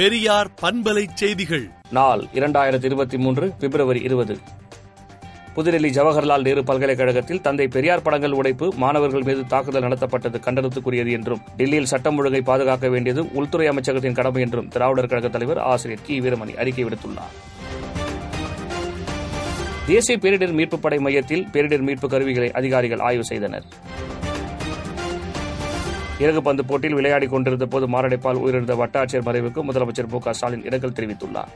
பெரியார் பண்பலை செய்திகள். நாள் இரண்டாயிரத்தி இருபத்தி மூன்று பிப்ரவரி இருபது. புதுடெல்லி ஜவஹர்லால் நேரு பல்கலைக்கழகத்தில் தந்தை பெரியார் படங்கள் உடைப்பு மாணவர்கள் மீது தாக்குதல் நடத்தப்பட்டது கண்டனத்துக்குரியது என்றும் டெல்லியில் சட்டம் ஒழுங்கை பாதுகாக்க வேண்டியது உள்துறை அமைச்சகத்தின் கடமை என்றும் திராவிடர் கழக தலைவர் ஆசிரியர் கி. வீரமணி அறிக்கை விடுத்துள்ளார். தேசிய பேரிடர் மீட்புப் படை மையத்தில் பேரிடர் மீட்பு கருவிகளை அதிகாரிகள் ஆய்வு செய்தனர். இறகு பந்து போட்டியில் விளையாடிக் கொண்டிருந்த போது மாரடைப்பால் உயிரிழந்த வட்டாட்சியர் மறைவுக்கு முதலமைச்சர் மு ஸ்டாலின் இரங்கல் தெரிவித்துள்ளார்.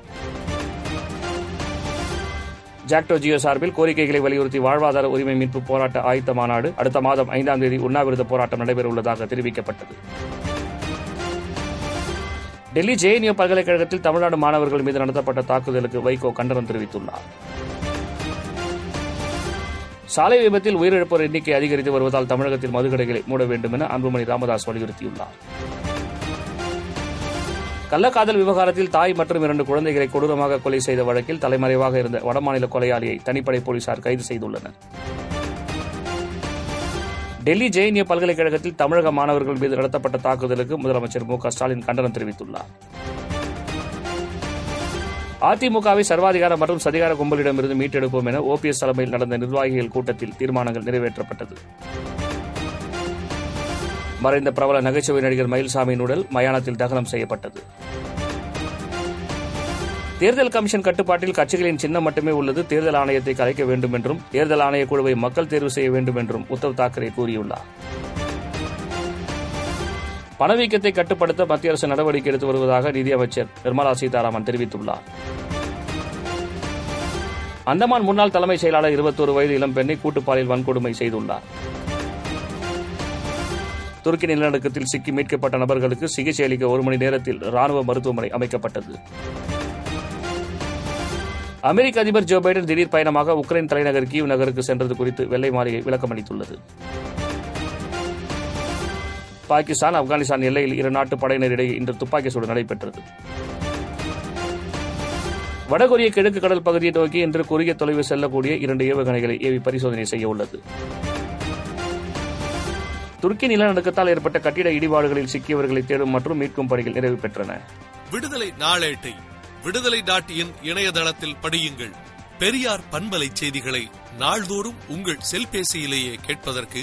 ஜாக்டோ ஜியோ சார்பில் கோரிக்கைகளை வலியுறுத்தி வாழ்வாதார உரிமை மீட்பு போராட்ட ஆயத்த மாநாடு அடுத்த மாதம் ஐந்தாம் தேதி உண்ணாவிரத போராட்டம் நடைபெற உள்ளதாக தெரிவிக்கப்பட்டது. டெல்லி ஜேஎன்யூ பல்கலைக்கழகத்தில் தமிழ்நாடு மாணவர்கள் மீது நடத்தப்பட்ட தாக்குதலுக்கு வைகோ கண்டனம் தெரிவித்துள்ளார். சாலை விபத்தில் உயிரிழப்போர் எண்ணிக்கை அதிகரித்து வருவதால் தமிழகத்தில் மதுக்கடைகளை மூட வேண்டும் என அன்புமணி ராமதாஸ் வலியுறுத்தியுள்ளார். கள்ளக்காதல் விவகாரத்தில் தாய் மற்றும் இரண்டு குழந்தைகளை கொடூரமாக கொலை செய்த வழக்கில் தலைமறைவாக இருந்த வடமாநில கொலையாளியை தனிப்படை போலீசார் கைது செய்துள்ளனர். டெல்லி ஜேஎன்யூ பல்கலைக்கழகத்தில் தமிழக மாணவர்கள் மீது நடத்தப்பட்ட தாக்குதலுக்கு முதலமைச்சர் மு க ஸ்டாலின் கண்டனம் தெரிவித்துள்ளார். அதிமுகவை சர்வாதிகார மற்றும் சதிகார கும்பலிடமிருந்து மீட்டெடுப்போம் என ஓபிஎஸ் தலைமையில் நடந்த நிர்வாகிகள் கூட்டத்தில் தீர்மானங்கள் நிறைவேற்றப்பட்டது. மறைந்த பிரபல நகைச்சுவை நடிகர் மயில்சாமியின் உடல் மயானத்தில் தகனம் செய்யப்பட்டது. தேர்தல் கமிஷன் கட்டுப்பாட்டில் கட்சிகளின் சின்னம் மட்டுமே உள்ளது தேர்தல் ஆணையத்தை கலைக்க வேண்டும் என்றும் தேர்தல் ஆணைய குழுவை மக்கள் தேர்வு செய்ய வேண்டும் என்றும் உத்தவ் தாக்கரே கூறியுள்ளார். பணவீக்கத்தை கட்டுப்படுத்த மத்திய அரசு நடவடிக்கை எடுத்து வருவதாக நிதியமைச்சர் நிர்மலா சீதாராமன் தெரிவித்துள்ளார். அந்தமான் முன்னாள் தலைமைச் செயலாளர் இருபத்தோரு வயது இளம்பெண்ணை கூட்டுப்பாலில் வன்கொடுமை செய்துள்ளார். துருக்கி நிலநடுக்கத்தில் சிக்கி மீட்கப்பட்ட நபர்களுக்கு சிகிச்சை அளிக்க ஒரு மணி நேரத்தில் ராணுவ மருத்துவமனை அமைக்கப்பட்டது. அமெரிக்க அதிபர் ஜோ பைடன் திடீர் பயணமாக உக்ரைன் தலைநகர் கீவ் நகருக்கு சென்றது குறித்து வெள்ளை மாளிகை விளக்கமளித்துள்ளது. பாகிஸ்தான் ஆப்கானிஸ்தான் எல்லையில் இரு நாட்டு படையினரிடையே இன்று துப்பாக்கி சூடு நடைபெற்றது. வடகொரிய கிழக்கு கடல் பகுதியை நோக்கி இன்று குறுகிய தொலைவு செல்லக்கூடிய இரண்டு ஏவுகணைகளை ஏவி பரிசோதனை செய்ய உள்ளது. துருக்கி நிலநடுக்கத்தால் ஏற்பட்ட கட்டிட இடிபாடுகளில் சிக்கியவர்களை தேடும் மற்றும் மீட்கும் பணிகள் நிறைவு பெற்றன. விடுதலை நாளேட்டை விடுதலை டாட் இன் இணையதளத்தில் படியுங்கள். பெரியார் பண்பலை செய்திகளை நாள்தோறும் உங்கள் செல்பேசியிலேயே கேட்பதற்கு